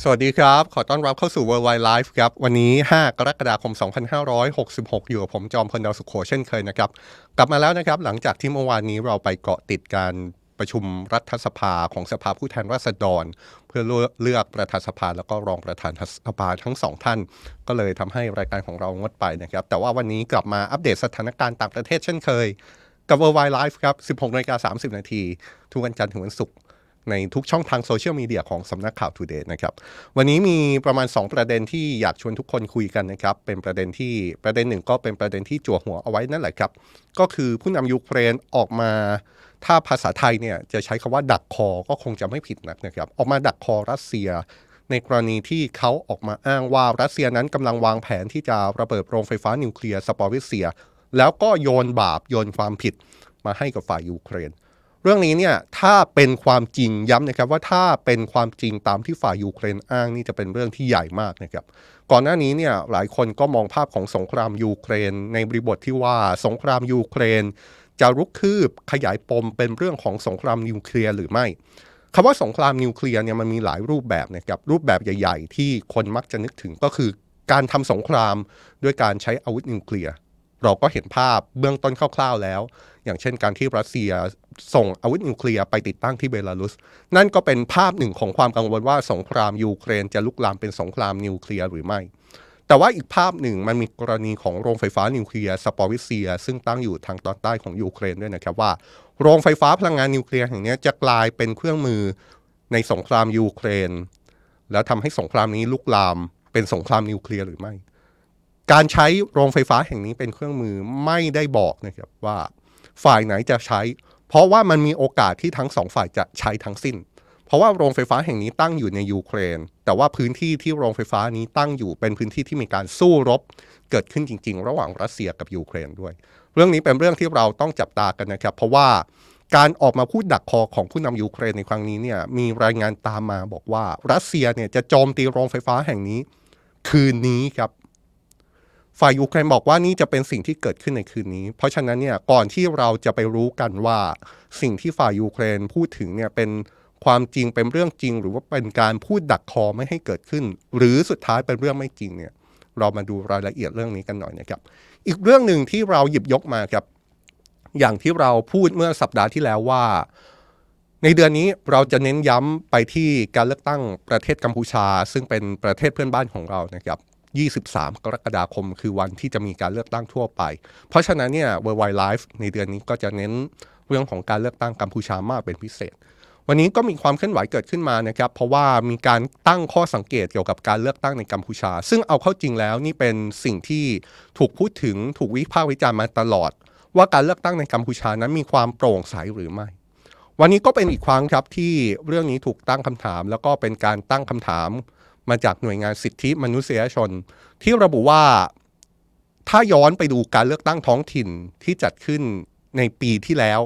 สวัสดีครับ ขอต้อนรับเข้าสู่ World Wide Life ครับ วันนี้ 5 กรกฎาคม 2566 อยู่กับผมจอมพลดาวสุขโขเช่นเคยนะครับ กลับมาแล้วนะครับ หลังจากที่เมื่อวานนี้เราไปเกาะติดการประชุมรัฐสภาของสภาผู้แทนราษฎร เพื่อเลือกประธานสภาแล้วก็รองประธานสภาทั้งสองท่าน ก็เลยทำให้รายการของเรางดไปนะครับ แต่ว่าวันนี้กลับมาอัปเดตสถานการณ์ต่างประเทศเช่นเคยกับ World Wide Life ครับ 16นาฬิกา30 นาทีทุกวันจันทร์ถึงวันศุกร์ ในทุกช่องทางโซเชียลมีเดียของสำนักข่าว Today นะครับวันนี้มีประมาณ 2 ประเด็นที่อยากชวนทุกคนคุยกันนะครับเป็นประเด็นที่ประเด็นหนึ่งก็เป็นประเด็นที่จั่วหัวเอาไว้นั่นแหละครับ ก็คือผู้นำยูเครนออกมา ถ้าภาษาไทยเนี่ยจะใช้คำว่าดักคอก็คงจะไม่ผิดนักนะครับออกมาดักคอรัสเซีย ในกรณีที่เขาออกมาอ้างว่ารัสเซียนั้นกำลังวางแผนที่จะระเบิดโรงไฟฟ้านิวเคลียร์ซาปอริซเซีย แล้วก็โยนบาปโยนความผิดมาให้กับฝ่ายยูเครน เรื่องนี้เนี่ยถ้าเป็นความจริงย้ำนะครับว่าถ้าเป็นความจริงตามที่ฝ่ายยูเครนอ้างนี่จะเป็นเรื่องที่ใหญ่มากนะครับก่อนหน้านี้เนี่ยหลายคนก็มองภาพของสงครามยูเครน ในบริบทที่ว่าสงครามยูเครน จะรุกคืบขยายปมเป็นเรื่องของสงครามนิวเคลียร์หรือไม่คำว่าสงครามนิวเคลียร์เนี่ยมันมีหลายรูปแบบนะครับรูปแบบใหญ่ ๆ ที่คนมักจะนึกถึงก็คือการทำสงครามด้วยการใช้อาวุธนิวเคลียร์ เราก็เห็นภาพเบื้องต้นคร่าวๆแล้ว อย่างเช่นการที่รัสเซียส่งอาวุธนิวเคลียร์ไปติดตั้งที่เบลารุส นั่นก็เป็นภาพหนึ่งของความกังวลว่าสงครามยูเครนจะลุกลามเป็นสงครามนิวเคลียร์หรือไม่ แต่ว่าอีกภาพหนึ่งมันมีกรณีของโรงไฟฟ้านิวเคลียร์ซาปอริซเซีย ซึ่งตั้งอยู่ทางตอนใต้ของยูเครนด้วยนะครับว่า โรงไฟฟ้าพลังงานนิวเคลียร์แห่งนี้จะกลายเป็นเครื่องมือในสงครามยูเครน แล้วทำให้สงครามนี้ลุกลามเป็นสงครามนิวเคลียร์หรือไม่ การใช้โรงไฟฟ้าแห่งนี้เป็นเครื่องมือไม่ได้บอกนะครับว่าฝ่ายไหนจะใช้ เพราะว่ามันมีโอกาสที่ทั้งสองฝ่ายจะใช้ทั้งสิ้น เพราะว่าโรงไฟฟ้าแห่งนี้ตั้งอยู่ในยูเครน แต่ว่าพื้นที่ที่โรงไฟฟ้านี้ตั้งอยู่เป็นพื้นที่ที่มีการสู้รบ เกิดขึ้นจริง ๆ ระหว่างรัสเซียกับยูเครนด้วย เรื่องนี้เป็นเรื่องที่เราต้องจับตากันนะครับ เพราะว่าการออกมาพูดดักคอของผู้นำยูเครนในครั้งนี้เนี่ยมีรายงานตามมาบอกว่ารัสเซียเนี่ยจะโจมตีโรงไฟฟ้าแห่งนี้ คืนนี้ครับ ฝ่ายยูเครนบอกว่านี่จะเป็นสิ่งที่เกิดขึ้นในคืนนี้ เพราะฉะนั้นเนี่ยก่อนที่เราจะไปรู้กันว่าสิ่งที่ฝ่ายยูเครนพูดถึงเนี่ยเป็นความจริงเป็นเรื่องจริง หรือว่าเป็นการพูดดักคอไม่ให้เกิดขึ้น หรือสุดท้ายเป็นเรื่องไม่จริงเนี่ยเรามาดูรายละเอียดเรื่องนี้กันหน่อยนะครับ อีกเรื่องหนึ่งที่เราหยิบยกมาครับ อย่างที่เราพูดเมื่อสัปดาห์ที่แล้วว่า ในเดือนนี้เราจะเน้นย้ำไปที่การเลือกตั้งประเทศกัมพูชา ซึ่งเป็นประเทศเพื่อนบ้านของเรานะครับ 23 กรกฎาคม คือวันที่จะมีการเลือกตั้งทั่วไป เพราะฉะนั้นเนี่ย World Wide Life ในเดือนนี้ก็จะเน้นเรื่องของการเลือกตั้งกัมพูชามากเป็นพิเศษ วันนี้ก็มีความเคลื่อนไหวเกิดขึ้นมานะครับ เพราะว่ามีการตั้งข้อสังเกตเกี่ยวกับการเลือกตั้งในกัมพูชา ซึ่งเอาเข้าจริงแล้วนี่เป็นสิ่งที่ถูกพูดถึงถูกวิพากษ์วิจารณ์มาตลอด ว่าการเลือกตั้งในกัมพูชานั้นมีความโปร่งใสหรือไม่วันนี้ก็เป็นอีกครั้งครับที่เรื่องนี้ถูกตั้งคำถาม แล้วก็เป็นการตั้งคำถาม มาจากหน่วยงานสิทธิมนุษยชน ที่ระบุว่าถ้าย้อนไปดูการเลือกตั้งท้องถิ่นที่จัดขึ้นในปีที่แล้ว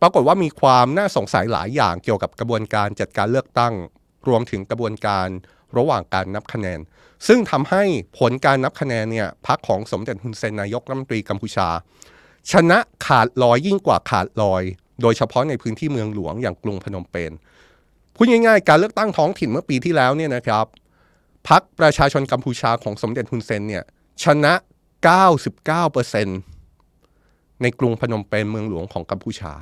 ปรากฏว่ามีความน่าสงสัยหลายอย่างเกี่ยวกับกระบวนการจัดการเลือกตั้ง รวมถึงกระบวนการระหว่างการนับคะแนน ซึ่งทำให้ผลการนับคะแนนเนี่ยพรรคของสมเด็จฮุนเซนนายกรัฐมนตรีกัมพูชา ชนะขาดลอยยิ่งกว่าขาดลอย โดยเฉพาะในพื้นที่เมืองหลวงอย่างกรุงพนมเปญ พูดง่ายๆ การเลือกตั้งท้องถิ่นเมื่อปีที่แล้วเนี่ยนะครับพรรคประชาชนกัมพูชาของสมเด็จฮุนเซนเนี่ยชนะ 99%ในกรุงพนมเปญเมืองหลวงของกัมพูชา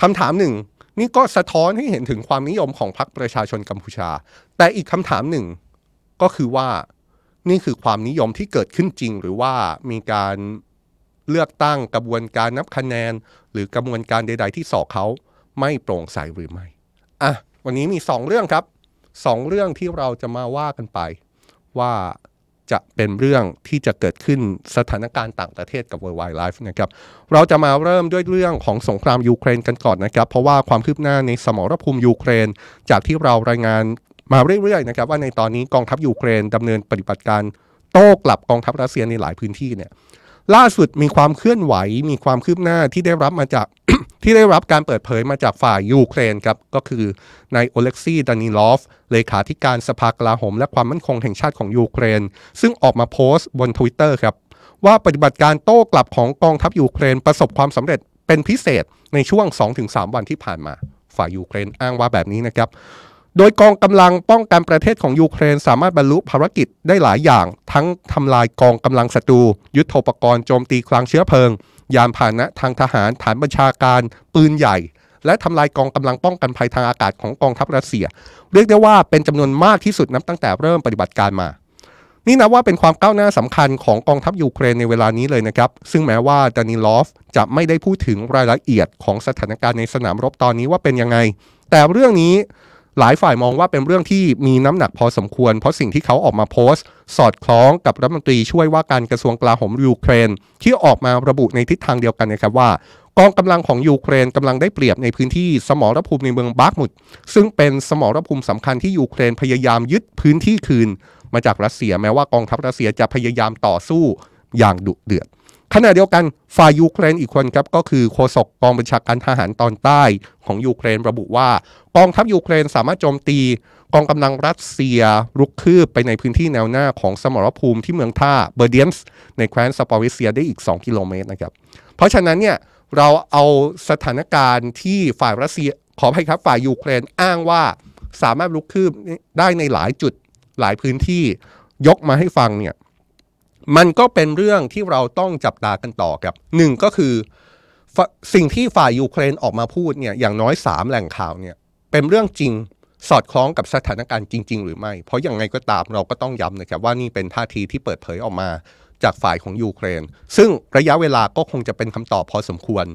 คำถามหนึ่ง นี่ก็สะท้อนให้เห็นถึงความนิยมของพรรคประชาชนกัมพูชา แต่อีกคำถามหนึ่งก็คือว่านี่คือความนิยมที่เกิดขึ้นจริง หรือว่ามีการเลือกตั้งกระบวนการนับคะแนน หรือกระบวนการใด ๆ ที่สอกเขาไม่โปร่งใสหรือไม่อะ วันนี้มีสองเรื่องครับสองเรื่องที่เราจะมาว่ากันไป ว่าจะเป็นเรื่องที่จะเกิดขึ้นสถานการณ์ต่างประเทศกับ World Wide Life นะครับ เราจะมาเริ่มด้วยเรื่องของสงครามยูเครนกันก่อนนะครับ เพราะว่าความคืบหน้าในสมรภูมิยูเครน จากที่เรารายงานมาเรื่อยๆนะครับว่าในตอนนี้กองทัพยูเครนดำเนินปฏิบัติการโต้กลับกองทัพรัสเซียในหลายพื้นที่เนี่ยล่าสุดมีความเคลื่อนไหวมีความคืบหน้าที่ได้รับมาจาก ที่ได้รับการเปิดเผยมาจากฝ่ายยูเครนครับก็คือนายโอเล็กซีดานิลอฟ เลขาธิการสภากลาโหมและความมั่นคงแห่งชาติของยูเครน ซึ่งออกมาโพสต์บน Twitter ครับว่าปฏิบัติการโต้กลับของกองทัพยูเครนประสบความสำเร็จเป็นพิเศษในช่วง 2-3 วันที่ผ่านมา ฝ่ายยูเครนอ้างว่าแบบนี้นะครับโดยกองกำลังป้องกันประเทศของยูเครน สามารถบรรลุภารกิจได้หลายอย่าง ทั้งทำลายกองกำลังศัตรู ยุทโธปกรณ์โจมตีคลังเชื้อเพลิง ยานพาหนะทางทหารฐานบัญชาการปืนใหญ่ และทำลายกองกำลังป้องกันภัยทางอากาศของกองทัพรัสเซีย เรียกได้ว่าเป็นจำนวนมากที่สุดนับตั้งแต่เริ่มปฏิบัติการมา นี่นับว่าเป็นความก้าวหน้าสำคัญของกองทัพยูเครนในเวลานี้เลยนะครับ ซึ่งแม้ว่าดานิลอฟจะไม่ได้พูดถึงรายละเอียดของสถานการณ์ในสนามรบตอนนี้ว่าเป็นยังไง แต่เรื่องนี้ หลายฝ่ายมองว่าเป็นเรื่องที่มีน้ำหนักพอสมควร เพราะสิ่งที่เขาออกมาโพสต์ สอดคล้องกับรัฐมนตรีช่วยว่าการกระทรวงกลาโหมยูเครน ที่ออกมาระบุในทิศทางเดียวกันนะครับว่ากองกำลังของยูเครนกำลังได้เปรียบในพื้นที่สมรภูมิในเมืองบาร์กมุดซึ่งเป็นสมรภูมิสำคัญที่ยูเครนพยายามยึดพื้นที่คืน มาจากรัสเซียแม้ว่ากองทัพรัสเซียจะพยายามต่อสู้อย่างดุเดือด ขณะเดียวกันฝ่ายยูเครนอีกคนครับก็คือโฆษกกองบัญชาการทหารตอนใต้ของยูเครนระบุว่า กองทัพยูเครนสามารถโจมตีกองกำลังรัสเซียรุกคืบไปในพื้นที่แนวหน้าของสมรภูมิที่เมืองท่าเบอร์เดียนสก์ในแคว้นซาปอริซเซียได้อีก 2 กิโลเมตรนะครับเพราะฉะนั้นเนี่ยเราเอาสถานการณ์ที่ฝ่ายรัสเซียขอให้ครับฝ่ายยูเครนอ้างว่าสามารถลุกคืบได้ในหลายจุดหลายพื้นที่ยกมาให้ฟังเนี่ย มันก็เป็นเรื่องที่เราต้องจับตากันต่อครับหนึ่งก็คือสิ่งที่ฝ่ายยูเครนออกมาพูดเนี่ยอย่างน้อยสามแหล่งข่าวเนี่ยเป็นเรื่องจริงสอดคล้องกับสถานการณ์จริง ๆ หรือไม่ เพราะอย่างไงก็ตามเราก็ต้องย้ำนะครับว่านี่เป็นท่าทีที่เปิดเผยออกมาจากฝ่ายของยูเครน ซึ่งระยะเวลาก็คงจะเป็นคำตอบพอสมควร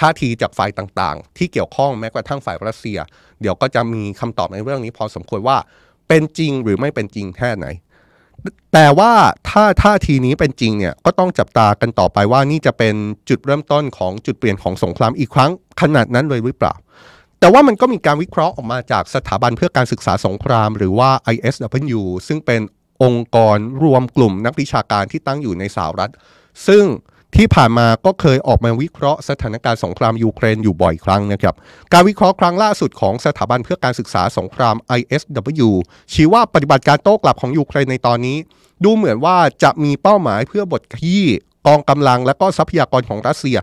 ท่าทีจากฝ่ายต่างๆ ที่เกี่ยวข้องแม้กระทั่งฝ่ายรัสเซีย เดี๋ยวก็จะมีคำตอบในเรื่องนี้พอสมควรว่า เป็นจริงหรือไม่เป็นจริงแค่ไหน แต่ว่าถ้าท่าทีนี้เป็นจริงเนี่ยก็ต้องจับตากันต่อไปว่านี่จะเป็นจุดเริ่มต้นของจุดเปลี่ยนของสงครามอีกครั้งขนาดนั้นเลยหรือเปล่า แต่ว่ามันก็มีการวิเคราะห์ออกมาจากสถาบันเพื่อการศึกษาสงคราม หรือว่า ISW ซึ่งเป็นองค์กรรวมกลุ่มนักวิชาการที่ตั้งอยู่ในสหรัฐ ซึ่ง ที่ผ่านมาก็เคยออกมาวิเคราะห์สถานการณ์สงครามยูเครนอยู่บ่อยครั้งนะครับ การวิเคราะห์ครั้งล่าสุดของสถาบันเพื่อการศึกษาสงคราม ISW ชี้ว่าปฏิบัติการโต้กลับของยูเครนในตอนนี้ ดูเหมือนว่าจะมีเป้าหมายเพื่อบทขี้กองกำลังและก็ทรัพยากรของรัสเซีย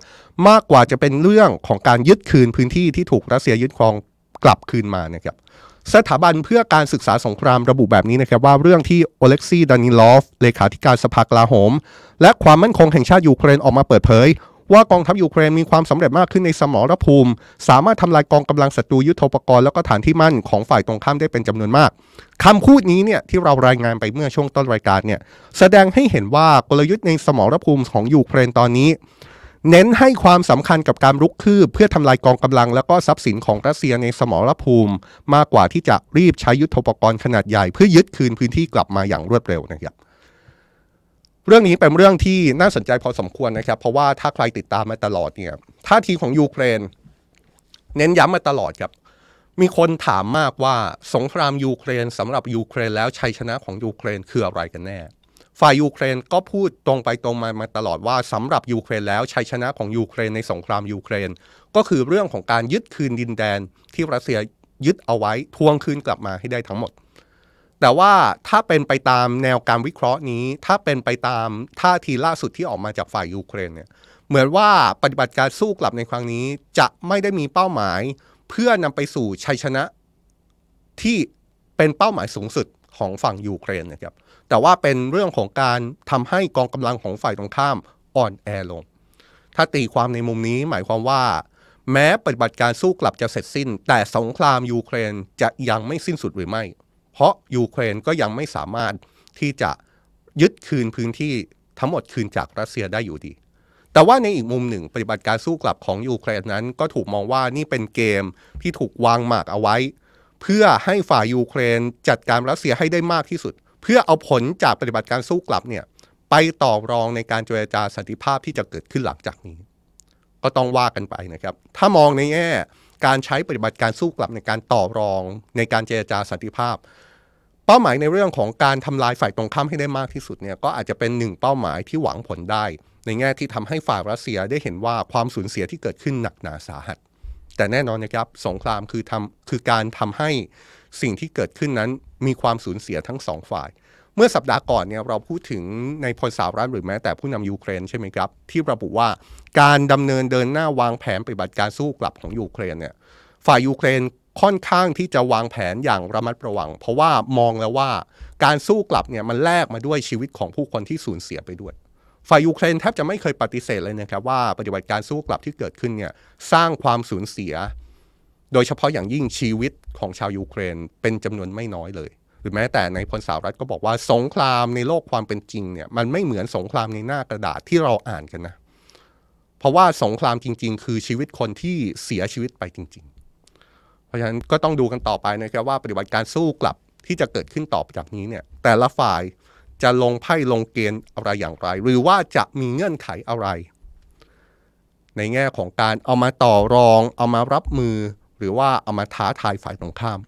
มากกว่าจะเป็นเรื่องของการยึดคืนพื้นที่ที่ถูกรัสเซียยึดครองกลับคืนมานะครับสถาบันเพื่อการศึกษาสงครามระบุแบบนี้นะครับว่าเรื่องที่โอเล็กซีดานิลอฟเลขาธิการสภากลาโหม และความมั่นคงแห่งชาติยูเครนออกมาเปิดเผย ว่ากองทัพยูเครนมีความสำเร็จมากขึ้นในสมรภูมิ สามารถทำลายกองกำลังศัตรูยุทโธปกรณ์แล้วก็ฐานที่มั่นของฝ่ายตรงข้ามได้เป็นจำนวนมากคำพูดนี้เนี่ยที่เรารายงานไปเมื่อช่วงต้นรายการเนี่ยแสดงให้เห็นว่ากลยุทธ์ในสมรภูมิของยูเครนตอนนี้เน้นให้ความสำคัญกับการรุกคืบ เพื่อทำลายกองกำลัง แล้วก็ทรัพย์สินของรัสเซียในสมรภูมิ มากกว่าที่จะรีบใช้ยุทโธปกรณ์ขนาดใหญ่ เพื่อยึดคืนพื้นที่กลับมาอย่างรวดเร็วนะครับ เรื่องนี้เป็นเรื่องที่น่าสนใจพอสมควรนะครับ เพราะว่าถ้าใครติดตามมาตลอดเนี่ยท่าทีของยูเครน เน้นย้ำมาตลอดครับ มีคนถามมากว่าสงครามยูเครนสำหรับยูเครนแล้วชัยชนะของยูเครนคืออะไรกันแน่ ฝ่ายยูเครนก็พูดตรงไปตรงมามาตลอดว่าสำหรับยูเครนแล้วชัยชนะของยูเครนในสงครามยูเครน ก็คือเรื่องของการยึดคืนดินแดนที่รัสเซียยึดเอาไว้ทวงคืนกลับมาให้ได้ทั้งหมด แต่ว่าถ้าเป็นไปตามแนวการวิเคราะห์นี้ ถ้าเป็นไปตามท่าทีล่าสุดที่ออกมาจากฝ่ายยูเครนเนี่ยเหมือนว่าปฏิบัติการสู้กลับในครั้งนี้ จะไม่ได้มีเป้าหมาย เพื่อนำไปสู่ชัยชนะที่เป็นเป้าหมายสูงสุดของฝั่งยูเครนนะครับแต่ว่าเป็นเรื่องของการทำให้กองกำลังของฝ่ายตรงข้ามอ่อนแอลง ถ้าตีความในมุมนี้หมายความว่า แม้ปฏิบัติการสู้กลับจะเสร็จสิ้น แต่สงครามยูเครนจะยังไม่สิ้นสุดหรือไม่ เพราะยูเครนก็ยังไม่สามารถที่จะยึดคืนพื้นที่ทั้งหมดคืนจากรัสเซียได้อยู่ดี แต่ว่าในอีกมุมหนึ่ง ปฏิบัติการสู้กลับของยูเครนนั้น ก็ถูกมองว่านี่เป็นเกมที่ถูกวางหมากเอาไว้ เพื่อให้ฝ่ายยูเครนจัดการรัสเซียให้ได้มากที่สุด เพื่อเอาผลจากปฏิบัติการสู้กลับเนี่ยไปต่อรองในการเจรจาสันติภาพที่จะเกิดขึ้นหลังจากนี้ ก็ต้องว่ากันไปนะครับ ถ้ามองในแง่การใช้ปฏิบัติการสู้กลับในการต่อรองในการเจรจาสันติภาพ เป้าหมายในเรื่องของการทำลายฝ่ายตรงข้ามให้ได้มากที่สุดเนี่ยก็อาจจะเป็นหนึ่งเป้าหมายที่หวังผลได้ ในแง่ที่ทำให้ฝ่ายรัสเซียได้เห็นว่าความสูญเสียที่เกิดขึ้นหนักหนาสาหัส แต่แน่นอนนะครับสงครามคือทำคือการทำให้สิ่งที่เกิดขึ้นนั้นมีความสูญเสียทั้งสองฝ่ายเมื่อสัปดาห์ก่อนเนี่ยเราพูดถึงในพลสาวรัฐหรือแม้แต่ผู้นำยูเครนใช่ไหมครับ ที่ระบุว่าการดำเนินเดินหน้าวางแผนปฏิบัติการสู้กลับของยูเครนเนี่ยฝ่ายยูเครน ค่อนข้างที่จะวางแผนอย่างระมัดระวัง เพราะว่ามองแล้วว่าการสู้กลับเนี่ยมันแลกมาด้วยชีวิตของผู้คนที่สูญเสียไปด้วยฝ่ายยูเครนแทบจะไม่เคยปฏิเสธเลยนะครับว่าปฏิบัติการสู้กลับที่เกิดขึ้นเนี่ยสร้างความสูญเสีย โดยเฉพาะอย่างยิ่งชีวิตของชาวยูเครนเป็นจำนวนไม่น้อยเลย หรือแม้แต่ในพลสหรัฐก็บอกว่าสงครามในโลกความเป็นจริงเนี่ยมันไม่เหมือนสงครามในหน้ากระดาษที่เราอ่านกันนะ เพราะว่าสงครามจริง ๆ คือชีวิตคนที่เสียชีวิตไปจริง ๆ เพราะฉะนั้นก็ต้องดูกันต่อไปนะครับว่าปฏิบัติการสู้กลับที่จะเกิดขึ้นต่อจากนี้เนี่ยแต่ละฝ่ายจะลงไพ่ลงเกณฑ์อะไรอย่างไร หรือว่าจะมีเงื่อนไขอะไร ในแง่ของการเอามาต่อรองเอามารับมือ หรือว่าเอามาท้าทายฝ่ายตรงข้าม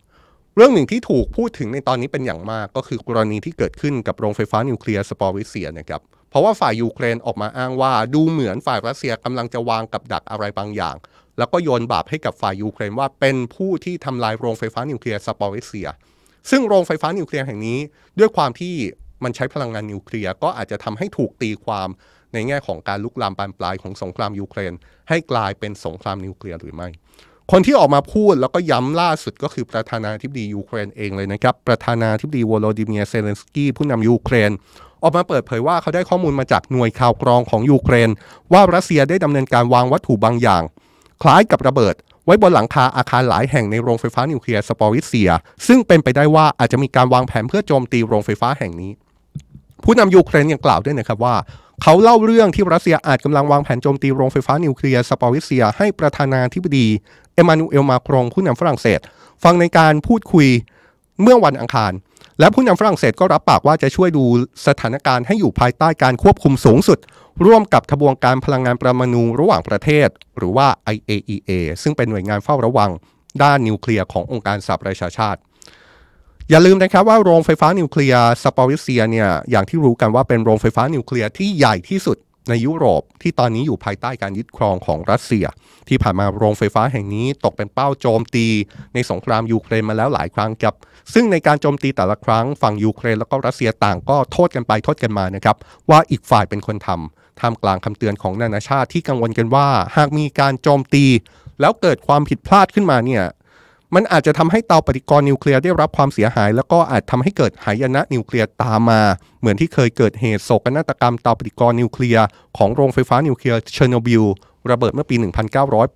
เรื่องหนึ่งที่ถูกพูดถึงในตอนนี้เป็นอย่างมาก ก็คือกรณีที่เกิดขึ้นกับโรงไฟฟ้านิวเคลียร์ซาปอริซเซียนะครับเพราะว่าฝ่ายยูเครนออกมาอ้างว่า ดูเหมือนฝ่ายรัสเซียกำลังจะวางกับดักอะไรบางอย่าง แล้วก็โยนบาปให้กับฝ่ายยูเครนว่าเป็นผู้ที่ทำลายโรงไฟฟ้านิวเคลียร์ซาปอริซเซีย ซึ่งโรงไฟฟ้านิวเคลียร์แห่งนี้ ด้วยความที่มันใช้พลังงานนิวเคลียร์ก็อาจจะทำให้ถูกตีความในแง่ของการลุกลามบานปลายของสงครามยูเครน ให้กลายเป็นสงครามนิวเคลียร์หรือไม่ คนที่ออกมาพูดแล้วก็ย้ำล่าสุดก็คือประธานาธิบดียูเครนเองเลยนะครับ ประธานาธิบดีโวโลดิเมียร์เซเลนสกี้ผู้นำยูเครน ออกมาเปิดเผยว่าเขาได้ข้อมูลมาจากหน่วยข่าวกรองของยูเครน ว่ารัสเซียได้ดำเนินการวางวัตถุบางอย่าง คล้ายกับระเบิด ไว้บนหลังคาอาคารหลายแห่งในโรงไฟฟ้านิวเคลียร์ซาปอริซเซีย ซึ่งเป็นไปได้ว่าอาจจะมีการวางแผนเพื่อโจมตีโรงไฟฟ้าแห่งนี้ ผู้นำยูเครนยังกล่าวด้วยนะครับว่าเขาเล่าเรื่องที่รัสเซียอาจกำลังวางแผนโจมตีโรงไฟฟ้านิวเคลียร์ซาปอริซเซีย ให้ประธานาธิบดี เอมานูเอลมาครงผู้นำฝรั่งเศส ฟังในการพูดคุยเมื่อวันอังคาร และผู้นำฝรั่งเศสก็รับปากว่าจะช่วยดูสถานการณ์ให้อยู่ภายใต้การควบคุมสูงสุด ร่วมกับทบวงการพลังงานประมาณูระหว่างประเทศ หรือว่า IAEA ซึ่งเป็นหน่วยงานเฝ้าระวังด้านนิวเคลียร์ขององค์การสหประชาชาติ อย่าลืมนะครับว่าโรงไฟฟ้านิวเคลียร์ซาปอริซเซียเนี่ยอย่างที่รู้กันว่าเป็นโรงไฟฟ้านิวเคลียร์ที่ใหญ่ที่สุดในยุโรปที่ตอนนี้อยู่ภายใต้การยึดครองของรัสเซีย ที่ผ่านมาโรงไฟฟ้าแห่งนี้ตกเป็นเป้าโจมตี ในสงครามยูเครนมาแล้วหลายครั้งครับ ซึ่งในการโจมตีแต่ละครั้งฝั่งยูเครนแล้วก็รัสเซียต่างก็โทษกันไปโทษกันมานะครับว่าอีกฝ่ายเป็นคนทำ ท่ามกลางคำเตือนของนานาชาติที่กังวลกันว่า หากมีการโจมตี แล้วเกิดความผิดพลาดขึ้นมาเนี่ยมันอาจจะทำให้เตาปฏิกรณ์นิวเคลียร์ได้รับความเสียหาย แล้วก็อาจทำให้เกิดหายนะนิวเคลียร์ตามมา เหมือนที่เคยเกิดเหตุโศกนาฏกรรมเตาปฏิกรณ์นิวเคลียร์ของโรงไฟฟ้านิวเคลียร์เชอร์โนบิลระเบิดเมื่อปี